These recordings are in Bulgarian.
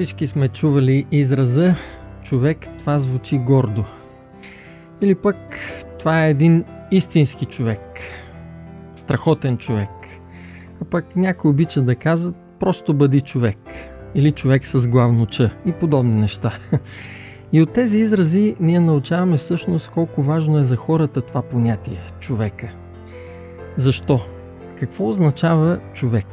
Всички сме чували израза човек, това звучи гордо. Или пък това е един истински човек. Страхотен човек. А пък някой обича да казват просто бъди човек. Или човек с главно Ч. И подобни неща. И от тези изрази ние научаваме всъщност колко важно е за хората това понятие – човека. Защо? Какво означава човек?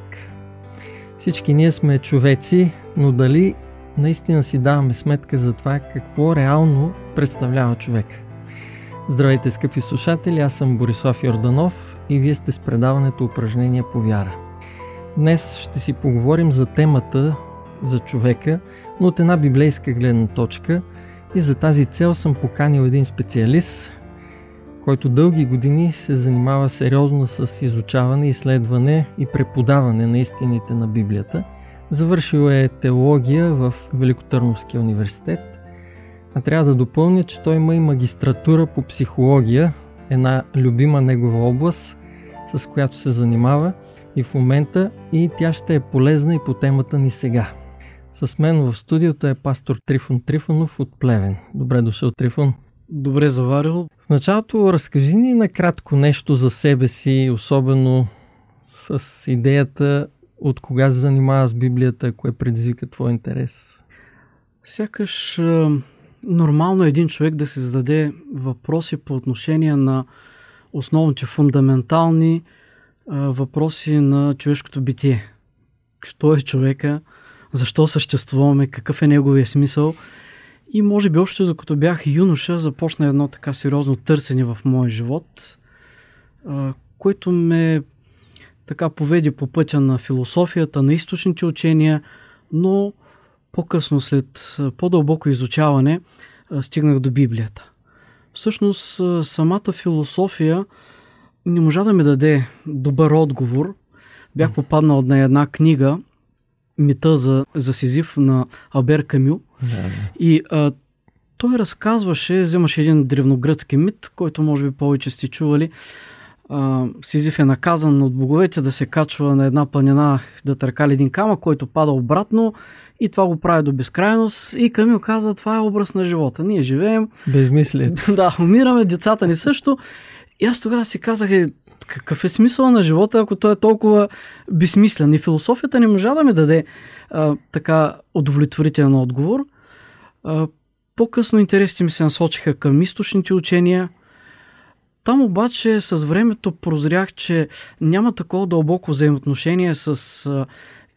Всички ние сме човеци, но дали наистина си даваме сметка за това какво реално представлява човек? Здравейте, скъпи слушатели, аз съм Борислав Йорданов и вие сте с предаването Упражнения по вяра. Днес ще си поговорим за темата за човека, но от една библейска гледна точка и за тази цел съм поканил един специалист, който дълги години се занимава сериозно с изучаване, изследване и преподаване на истините на Библията. Завършил е теология в Великотърновския университет, а трябва да допълня, че той има и магистратура по психология, една любима негова област, с която се занимава и в момента и тя ще е полезна и по темата ни сега. С мен в студиото е пастор Трифон Трифонов от Плевен. Добре дошъл, Трифон. Добре заварил. В началото разкажи ни накратко нещо за себе си, особено с идеята от кога се занимава с Библията, кое предизвика твой интерес. Сякаш е, нормално е един човек да се зададе въпроси по отношение на основните фундаментални е, въпроси на човешкото битие. Що е човека? Защо съществуваме? Какъв е неговия смисъл? И може би още докато бях юноша, започна едно така сериозно търсене в моя живот, което ме така поведе по пътя на философията, на източните учения, но по-късно, след по-дълбоко изучаване, стигнах до Библията. Всъщност, самата философия не можа да ми даде добър отговор. Бях попаднал на една книга, Мита за, за Сизиф на Албер Камю. Да, да. И а, той разказваше, вземаше един древногръцки мит, който може би повече сте чували. Сизиф е наказан от боговете да се качва на една планина да търкали един камък, който пада обратно и това го прави до безкрайност. И Камил казва, това е образ на живота. Ние живеем. Безмислието. да, умираме, децата ни също. И аз тогава си казах, е, какъв е смисъл на живота, ако той е толкова безсмислен? И философията не можа да ми даде а, така удовлетворителен отговор. А, по-късно интересите ми се насочиха към източните учения. Там обаче с времето прозрях, че няма такова дълбоко взаимоотношение с а,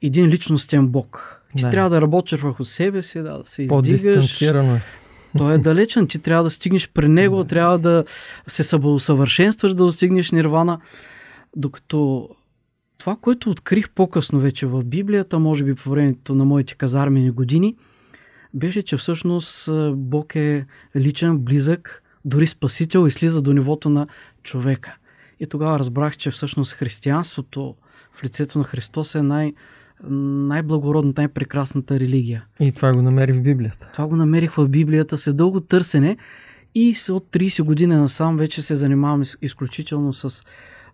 един личностен бог. Ти Да. трябва да работиш върху себе си, да, да се издигаш. Е. Той е далечен, ти трябва да стигнеш при него, трябва да се съвършенстваш, да достигнеш нирвана. Докато това, което открих по-късно вече в Библията, може би по времето на моите казармени години, беше, че всъщност Бог е личен, близък, дори спасител и слиза до нивото на човека. И тогава разбрах, че всъщност християнството в лицето на Христос е най- най-благородната, най-прекрасната религия. И това го намери в Библията. Това го намерих в Библията след дълго търсене и от 30 години насам вече се занимавам из- изключително с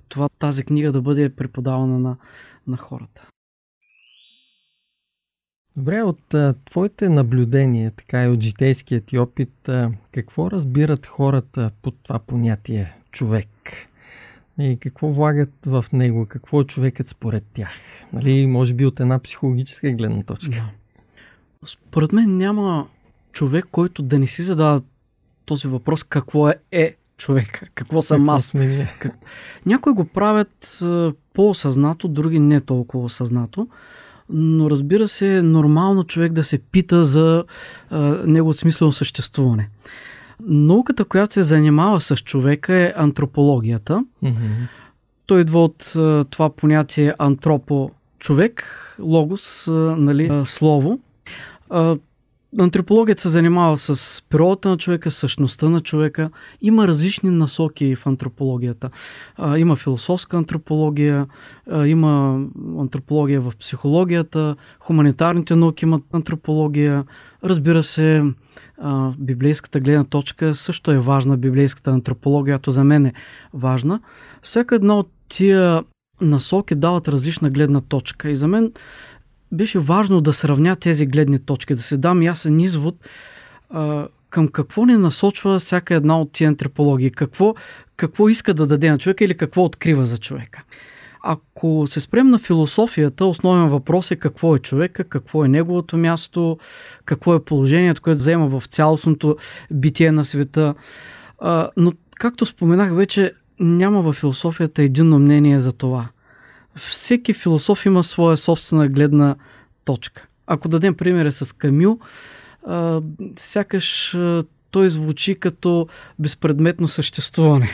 това тази книга да бъде преподавана на, на хората. Добре, от а, твоите наблюдения, така и от житейският ти опит, а, какво разбират хората под това понятие човек? И какво влагат в него? Какво е човекът според тях? Нали, може би от една психологическа гледна точка. Да. Според мен няма човек, който да не си задава този въпрос какво е, е човек, какво съм Какво аз. сме ние? Някои го правят по-осъзнато, други не толкова осъзнато. Но разбира се, е нормално човек да се пита за а, неговото смислено съществуване. Науката, която се занимава с човека е антропологията. Мгм. Той идва от а, това понятие антропо човек, логос, а, нали, а, слово. А, Антропологията се занимава с природата на човека, същността на човека. Има различни насоки в антропологията. Има философска антропология, има антропология в психологията, хуманитарните науки имат антропология. Разбира се, библейската гледна точка също е важна, библейската антропология, която за мен е важна. Всяка една от тия насоки дават различна гледна точка. И за мен беше важно да сравня тези гледни точки, да се дам ясен извод а, към какво не насочва всяка една от тия антропологии, какво, какво иска да даде на човека или какво открива за човека. Ако се спрем на философията, основен въпрос е какво е човека, какво е неговото място, какво е положението, което взема в цялостното битие на света. А, но, както споменах вече, няма в философията единно мнение за това всеки философ има своя собствена гледна точка. Ако дадем примера с Камил, а, сякаш а, той звучи като безпредметно съществуване.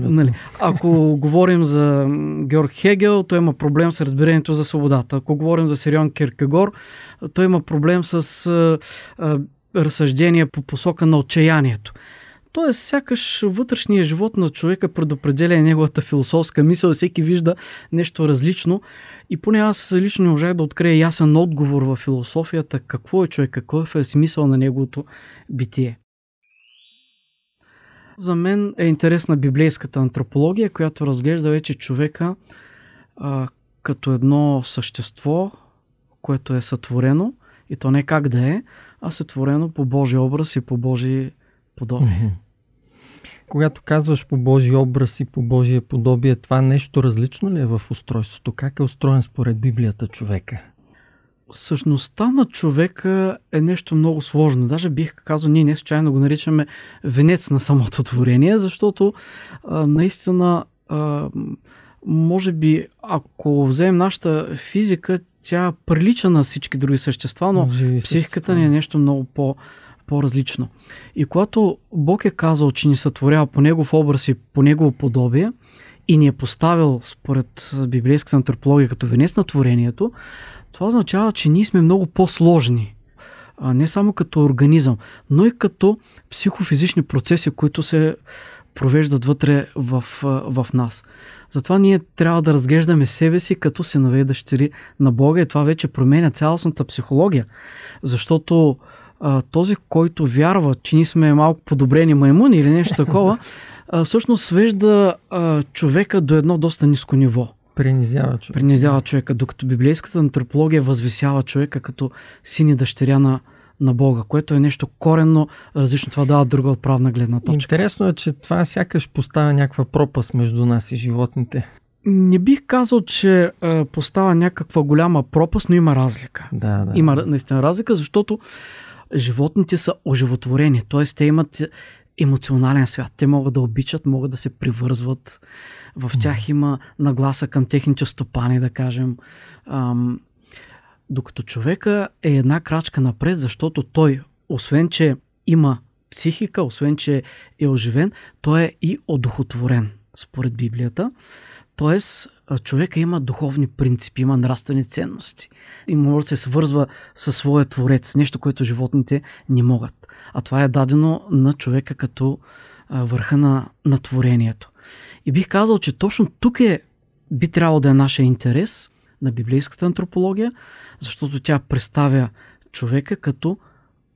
Нали? Ако говорим за Георг Хегел, той има проблем с разбирането за свободата. Ако говорим за Сирион Киркегор, той има проблем с а, а, разсъждение по посока на отчаянието. Тоест, сякаш вътрешният живот на човека предопределя неговата философска мисъл, всеки вижда нещо различно. И поне аз лично не можах да открия ясен отговор в философията какво е човек, какво е смисъл на неговото битие. За мен е интересна библейската антропология, която разглежда вече човека а, като едно същество, което е сътворено, и то не как да е, а сътворено по Божия образ и по Божи подобие. Mm-hmm. Когато казваш по Божи образ и по Божие подобие, това нещо различно ли е в устройството? Как е устроен според Библията човека? Същността на човека е нещо много сложно. Даже бих казал, ние не случайно го наричаме венец на самото творение, защото а, наистина а, може би, ако вземем нашата физика, тя прилича на всички други същества, но психиката ни е нещо много по- по-различно. И когато Бог е казал, че ни сътворява по Негов образ и по Негово подобие и ни е поставил според библейската антропология като венец на творението, това означава, че ние сме много по-сложни. Не само като организъм, но и като психофизични процеси, които се провеждат вътре в, в нас. Затова ние трябва да разглеждаме себе си като синове и дъщери на Бога и това вече променя цялостната психология. Защото а, този, който вярва, че ние сме малко подобрени маймуни или нещо такова, а, всъщност свежда а, човека до едно доста ниско ниво. Принизява човека. Принизява човека, докато библейската антропология възвисява човека като сини дъщеря на, на Бога, което е нещо коренно различно. Това дава друга отправна гледна точка. Интересно е, че това сякаш поставя някаква пропаст между нас и животните. Не бих казал, че а, поставя някаква голяма пропаст, но има разлика. Да, да. Има наистина разлика, защото животните са оживотворени, т.е. те имат емоционален свят. Те могат да обичат, могат да се привързват. В тях има нагласа към техните стопани, да кажем. Ам, докато човека е една крачка напред, защото той, освен че има психика, освен че е оживен, той е и одухотворен, според Библията. Тоест, човека има духовни принципи, има нравствени ценности и може да се свързва със своя творец, нещо, което животните не могат. А това е дадено на човека като върха на, на творението. И бих казал, че точно тук е, би трябвало да е нашия интерес на библейската антропология, защото тя представя човека като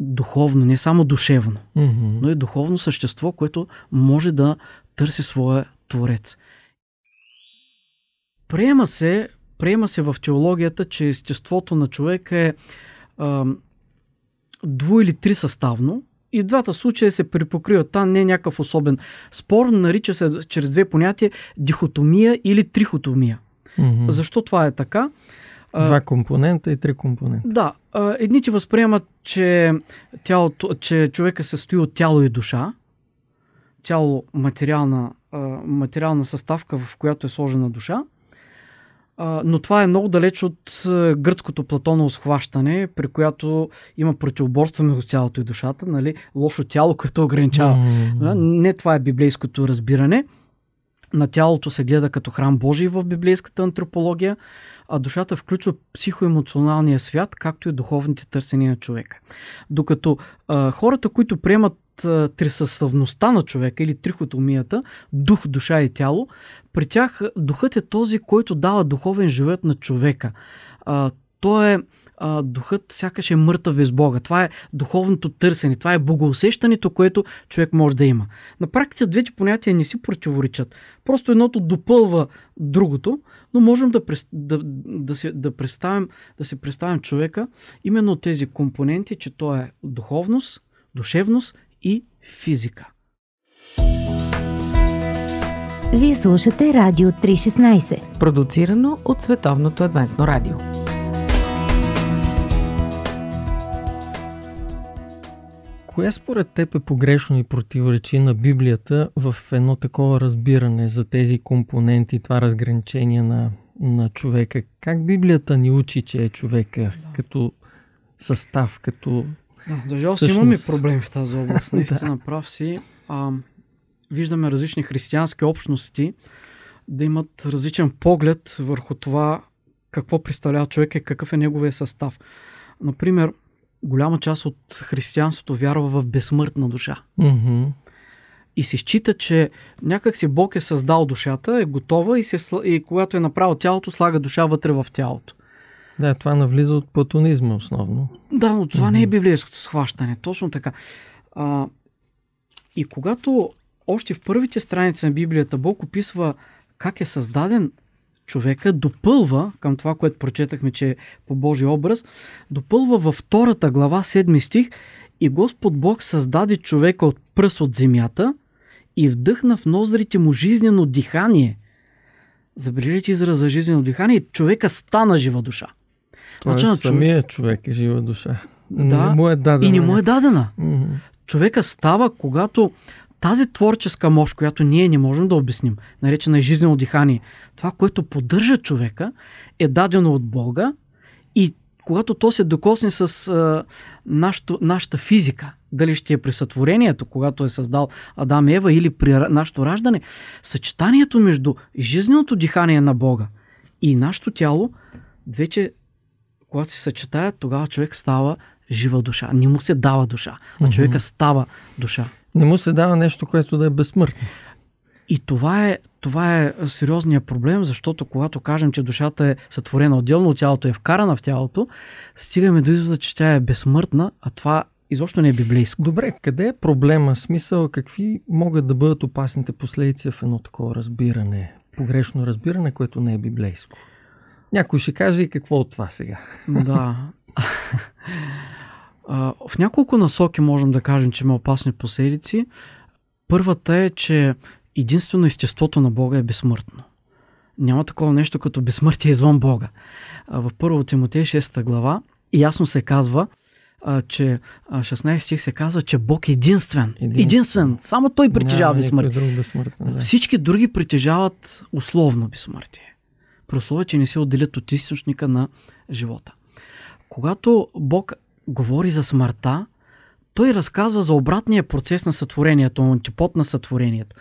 духовно, не само душевно, mm-hmm. но и духовно същество, което може да търси своя творец. Приема се, приема се в теологията, че естеството на човека е а, дво или три съставно. И двата случая се припокриват. Там не е някакъв особен спор. Нарича се чрез две понятия дихотомия или трихотомия. Mm-hmm. Защо това е така? Два компонента и три компонента. Да. Едните възприемат, че, тялото, че човека се състои от тяло и душа. Тяло материална, материална съставка, в която е сложена душа но това е много далеч от гръцкото платоново схващане, при която има противоборство между тялото и душата, нали? лошо тяло, което ограничава. Mm-hmm. Не това е библейското разбиране. на тялото се гледа като храм Божий в библейската антропология, а душата включва психоемоционалния свят, както и духовните търсения на човека. Докато а, хората, които приемат а, трисъставността на човека или трихотомията, дух, душа и тяло, при тях духът е този, който дава духовен живот на човека. А, то е а, духът сякаш е мъртъв без Бога. Това е духовното търсене, това е богоусещането, което човек може да има. На практика двете понятия не си противоречат. Просто едното допълва другото, но можем да, да, да, се, да, представим, да се представим човека именно тези компоненти, че то е духовност, душевност и физика. Вие слушате Радио 316, продуцирано от Световното адвентно радио. Кое според теб е погрешно и противоречи на Библията в едно такова разбиране за тези компоненти, това разграничение на, на човека? Как Библията ни учи, че е човека да. като състав, като да, за жал си имаме проблеми в тази област. Наистина да. прав си. А, виждаме различни християнски общности да имат различен поглед върху това какво представлява човек и какъв е неговия състав. Например, голяма част от християнството вярва в безсмъртна душа. Mm-hmm. И се счита, че някак си Бог е създал душата, е готова и, се, и когато е направил тялото, слага душа вътре в тялото. Да, това навлиза от платонизма основно. Да, но това mm-hmm. не е библейското схващане. Точно така. А, и когато още в първите страници на Библията Бог описва как е създаден човека допълва към това, което прочетахме, че е по Божий образ, допълва във втората глава, седми стих, и Господ Бог създаде човека от пръс от земята и вдъхна в ноздрите му жизнено дихание. Забележите израза жизнено дихание, човека стана жива душа. Тоест, значи, самия човек е жива душа. Да, не му е дадена. И не му е дадена. Mm-hmm. Човека става, когато тази творческа мощ, която ние не можем да обясним, наречена е жизнено дихание, това, което поддържа човека, е дадено от Бога и когато то се докосне с а, нашото, нашата физика, дали ще е при сътворението, когато е създал Адам и Ева или при нашето раждане, съчетанието между жизненото дихание на Бога и нашето тяло, вече когато се съчетаят, тогава човек става жива душа. Не му се дава душа, а mm-hmm. човека става душа. Не му се дава нещо, което да е безсмъртно. И това е, това е сериозният проблем, защото когато кажем, че душата е сътворена отделно, тялото е вкарана в тялото, стигаме до извода, че тя е безсмъртна, а това изобщо не е библейско. Добре, къде е проблема? Смисъл, какви могат да бъдат опасните последици в едно такова разбиране, погрешно разбиране, което не е библейско? Някой ще каже и какво от това сега. Да. в няколко насоки можем да кажем, че има опасни последици. Първата е, че единствено естеството на Бога е безсмъртно. Няма такова нещо като безсмъртие извън Бога. В първо Тимотей 6 глава ясно се казва, че 16 стих се казва, че Бог е единствен. Единствен. единствен. Само Той притежава безсмъртие. Да. Всички други притежават условно безсмъртие. При условие, че не се отделят от източника на живота. Когато Бог говори за смъртта, той разказва за обратния процес на сътворението, антипод на сътворението.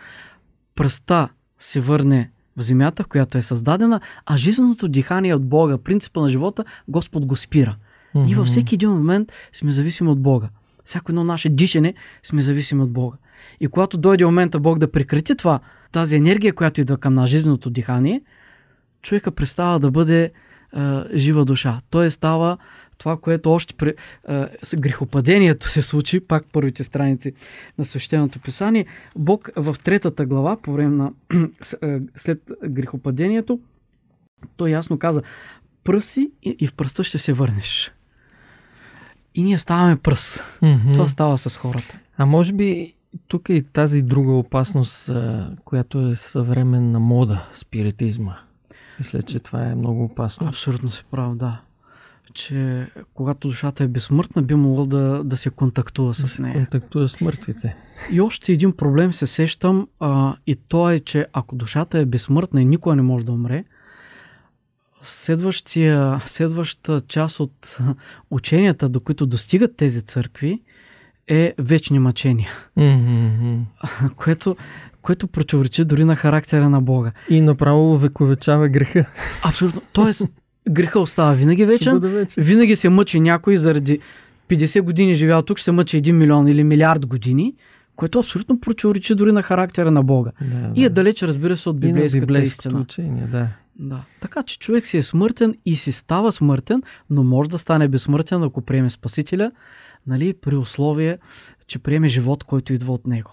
Пръста се върне в земята, в която е създадена, а жизненото дихание от Бога, принципа на живота, Господ го спира. Mm-hmm. Ние във всеки един момент сме зависими от Бога. Всяко едно наше дишане сме зависими от Бога. И когато дойде момента Бог да прекрати това, тази енергия, която идва към нас, жизненото дихание, човека престава да бъде е, жива душа. Той става това, което още при а, с грехопадението се случи, пак първите страници на свещеното писание, Бог в третата глава, по време на след грехопадението, той ясно каза, пръси и, и в пръста ще се върнеш. И ние ставаме пръс. Mm-hmm. Това става с хората. А може би тук е и тази друга опасност, която е съвременна мода, спиритизма. Мисля, че това е много опасно. Абсолютно се прав, да че когато душата е безсмъртна, би могло да, да се контактува с да нея. контактува с мъртвите. И още един проблем се сещам, а, и то е, че ако душата е безсмъртна и никога не може да умре, следващия, следващата част от ученията, до които достигат тези църкви, е вечни мъчения, Мгм. което, което противоречи дори на характера на Бога. И направо вековечава греха. Абсолютно. Тоест, греха остава винаги вечен, бъде вече. винаги се мъчи някой заради 50 години живял тук, ще се мъчи 1 милион или милиард години, което абсолютно противоречи дори на характера на Бога. Да, И е да. далеч, разбира се, от библейската истина. учение, да. Да. Така че човек си е смъртен и си става смъртен, но може да стане безсмъртен, ако приеме Спасителя, нали, при условие, че приеме живот, който идва от него.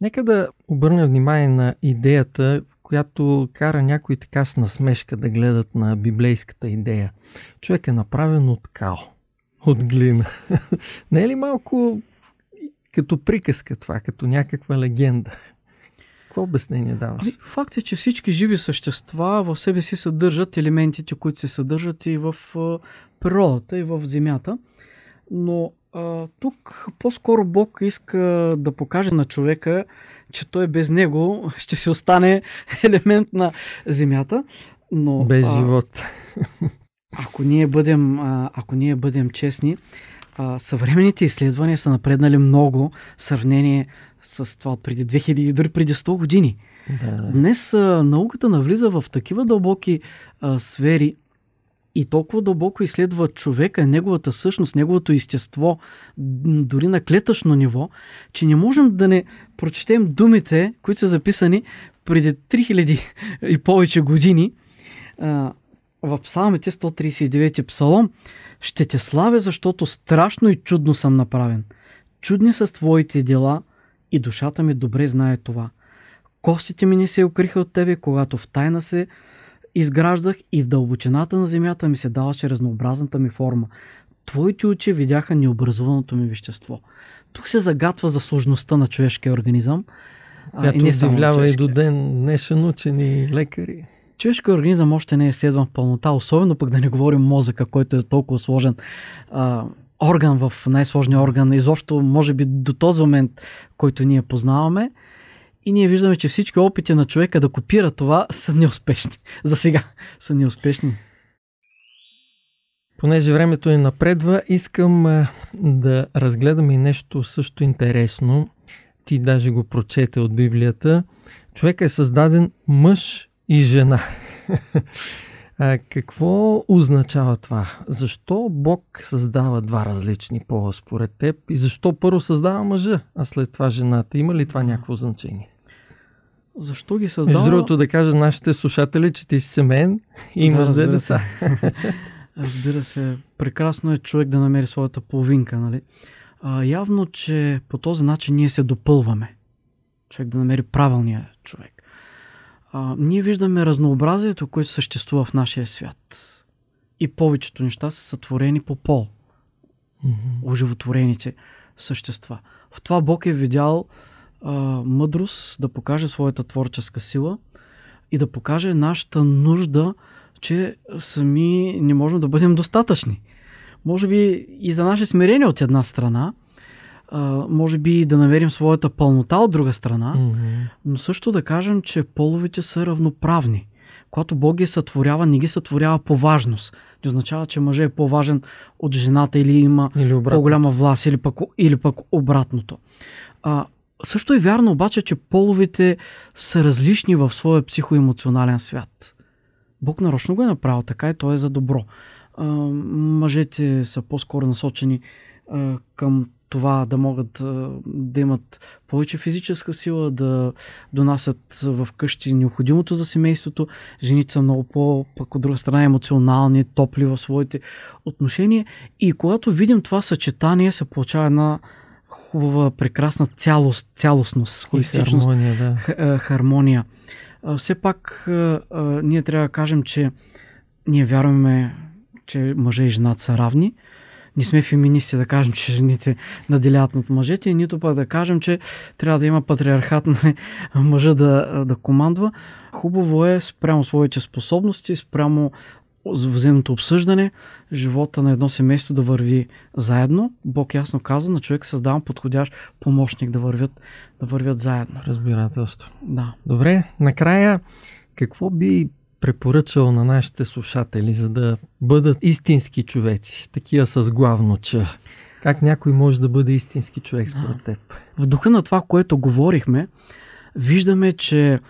Нека да обърнем внимание на идеята, която кара някои така с насмешка да гледат на библейската идея. Човек е направен от као, от глина. Не е ли малко като приказка това, като някаква легенда? Какво обяснение даваш? Ами, факт е, че всички живи същества в себе си съдържат елементите, които се съдържат и в природата, и в земята. Но а, тук по-скоро Бог иска да покаже на човека, че той без него ще си остане елемент на земята. Но, Без а, живот. ако ние бъдем, а, ако ние бъдем честни, а, съвременните изследвания са напреднали много в сравнение с това от преди 2000, дори преди 100 години. Да. Днес а, науката навлиза в такива дълбоки а, сфери и толкова дълбоко изследва човека, неговата същност, неговото естество, дори на клетъчно ниво, че не можем да не прочетем думите, които са записани преди 3000 и повече години а, в псалмите 139 псалом. Ще те славя, защото страшно и чудно съм направен. Чудни са твоите дела и душата ми добре знае това. Костите ми не се укриха от тебе, когато в тайна се изграждах и в дълбочината на земята ми се даваше разнообразната ми форма. Твоите очи видяха необразуваното ми вещество. Тук се загатва за сложността на човешкия организъм. а, Която не само на удивлява и до ден днешен учени лекари. Човешкият организъм още не е изследван в пълнота, особено пък да не говорим мозъка, който е толкова сложен а, орган в най-сложния орган, изобщо може би до този момент, който ние познаваме. И ние виждаме, че всички опити на човека да копира това са неуспешни. За сега са неуспешни. Понеже времето ни напредва, искам да разгледаме и нещо също интересно. Ти даже го прочете от Библията. Човек е създаден мъж и жена. а, какво означава това? Защо Бог създава два различни пола според теб и защо първо създава мъжа, а след това жената? Има ли това някакво значение? Защо ги Между създава? другото да кажа на нашите слушатели, че ти си семейен и имаш две разбира се. деца. Разбира се, прекрасно е човек да намери своята половинка, нали? А, явно, че по този начин ние се допълваме. Човек да намери правилния човек. А, ние виждаме разнообразието, което съществува в нашия свят. И повечето неща са сътворени по пол. Мгм. оживотворените същества. В това Бог е видял а, мъдрост да покаже своята творческа сила и да покаже нашата нужда, че сами не можем да бъдем достатъчни. Може би и за наше смирение от една страна, а, може би да намерим своята пълнота от друга страна, Мгм. но също да кажем, че половите са равноправни. Когато Бог ги сътворява, не ги сътворява по важност. Не означава, че мъжът е по-важен от жената или има Или по-голяма власт или пък, или пък обратното. А, също е вярно обаче, че половите са различни в своя психоемоционален свят. Бог нарочно го е направил така и то е за добро. А, мъжете са по-скоро насочени а, към това да могат да имат повече физическа сила, да донасят в къщи необходимото за семейството. Жените са много по, пък от друга страна, емоционални, топли в своите отношения. И когато видим това съчетание, се получава една хубава, прекрасна цялост, цялостност, холистичност, хармония, да. х- хармония. Все пак ние трябва да кажем, че ние вярваме, че мъже и жената са равни. Не сме феминисти да кажем, че жените наделят над мъжете, нито пък да кажем, че трябва да има патриархат на мъжа да, да командва. Хубаво е спрямо своите способности, спрямо взаимното обсъждане, живота на едно семейство да върви заедно. Бог ясно каза, на човек създавам подходящ помощник да вървят, да вървят заедно. Разбирателство. Да. Добре, накрая, какво би препоръчал на нашите слушатели, за да бъдат истински човеци, такива с главно Ч? Как някой може да бъде истински човек според теб? В духа на това, което говорихме, виждаме, че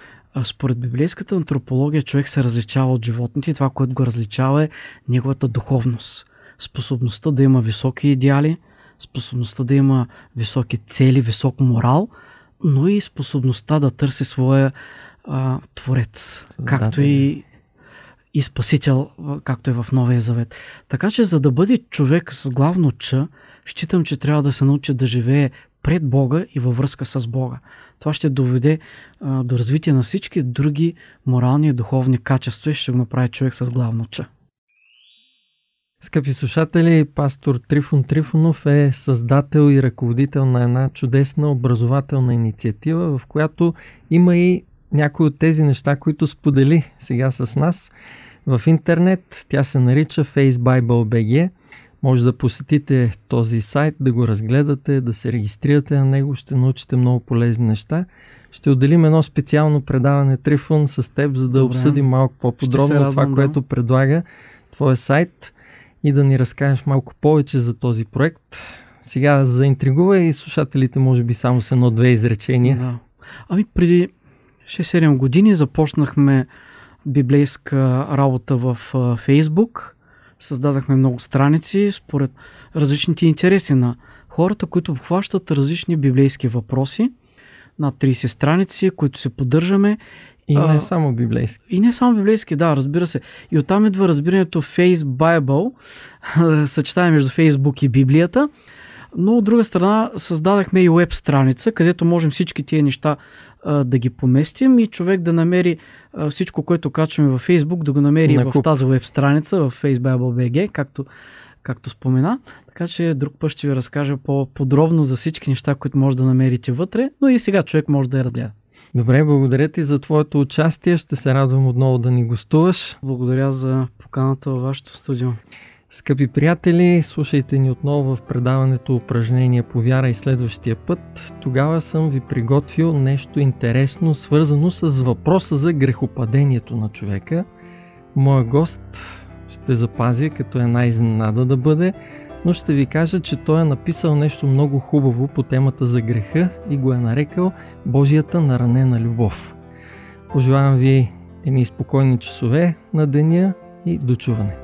според библейската антропология човек се различава от животните и това, което го различава е неговата духовност. Способността да има високи идеали, способността да има високи цели, висок морал, но и способността да търси своя а, творец, както и, и спасител, както е в Новия Завет. Така че, за да бъде човек с главно Ч, считам, че трябва да се научи да живее пред Бога и във връзка с Бога. Това ще доведе а, до развитие на всички други морални и духовни качества и ще го направи човек с главно Ч. Скъпи слушатели, пастор Трифон Трифонов е създател и ръководител на една чудесна образователна инициатива, в която има и някои от тези неща, които сподели сега с нас в интернет. Тя се нарича FaceBible.bg. Може да посетите този сайт, да го разгледате, да се регистрирате на него, ще научите много полезни неща. Ще отделим едно специално предаване Трифон с теб, за да Добре. обсъдим малко по-подробно радвам, това, да. което предлага твоя сайт и да ни разкажеш малко повече за този проект. Сега заинтригува и слушателите, може би само с едно-две изречения. Да. Ами преди 6-7 години започнахме библейска работа в Фейсбук. Създадахме много страници според различните интереси на хората, които обхващат различни библейски въпроси. Над 30 страници, които се поддържаме. И не само библейски. И не само библейски, да, разбира се. И оттам идва разбирането Face Bible, съчетание между Фейсбук и Библията. Но от друга страна създадахме и веб страница, където можем всички тия неща а, да ги поместим и човек да намери а, всичко, което качваме във Фейсбук, да го намери На в тази веб страница, в FaceBible.bg, както, както спомена. Така че друг път ще ви разкажа по-подробно за всички неща, които може да намерите вътре, но и сега човек може да я разгледа. Добре, благодаря ти за твоето участие. Ще се радвам отново да ни гостуваш. Благодаря за поканата във вашето студио. Скъпи приятели, слушайте ни отново в предаването Упражнения по вяра и следващия път. Тогава съм ви приготвил нещо интересно, свързано с въпроса за грехопадението на човека. Моя гост ще запази като една изненада да бъде, но ще ви кажа, че той е написал нещо много хубаво по темата за греха и го е нарекал Божията наранена любов. Пожелавам ви едни спокойни часове на деня и дочуване.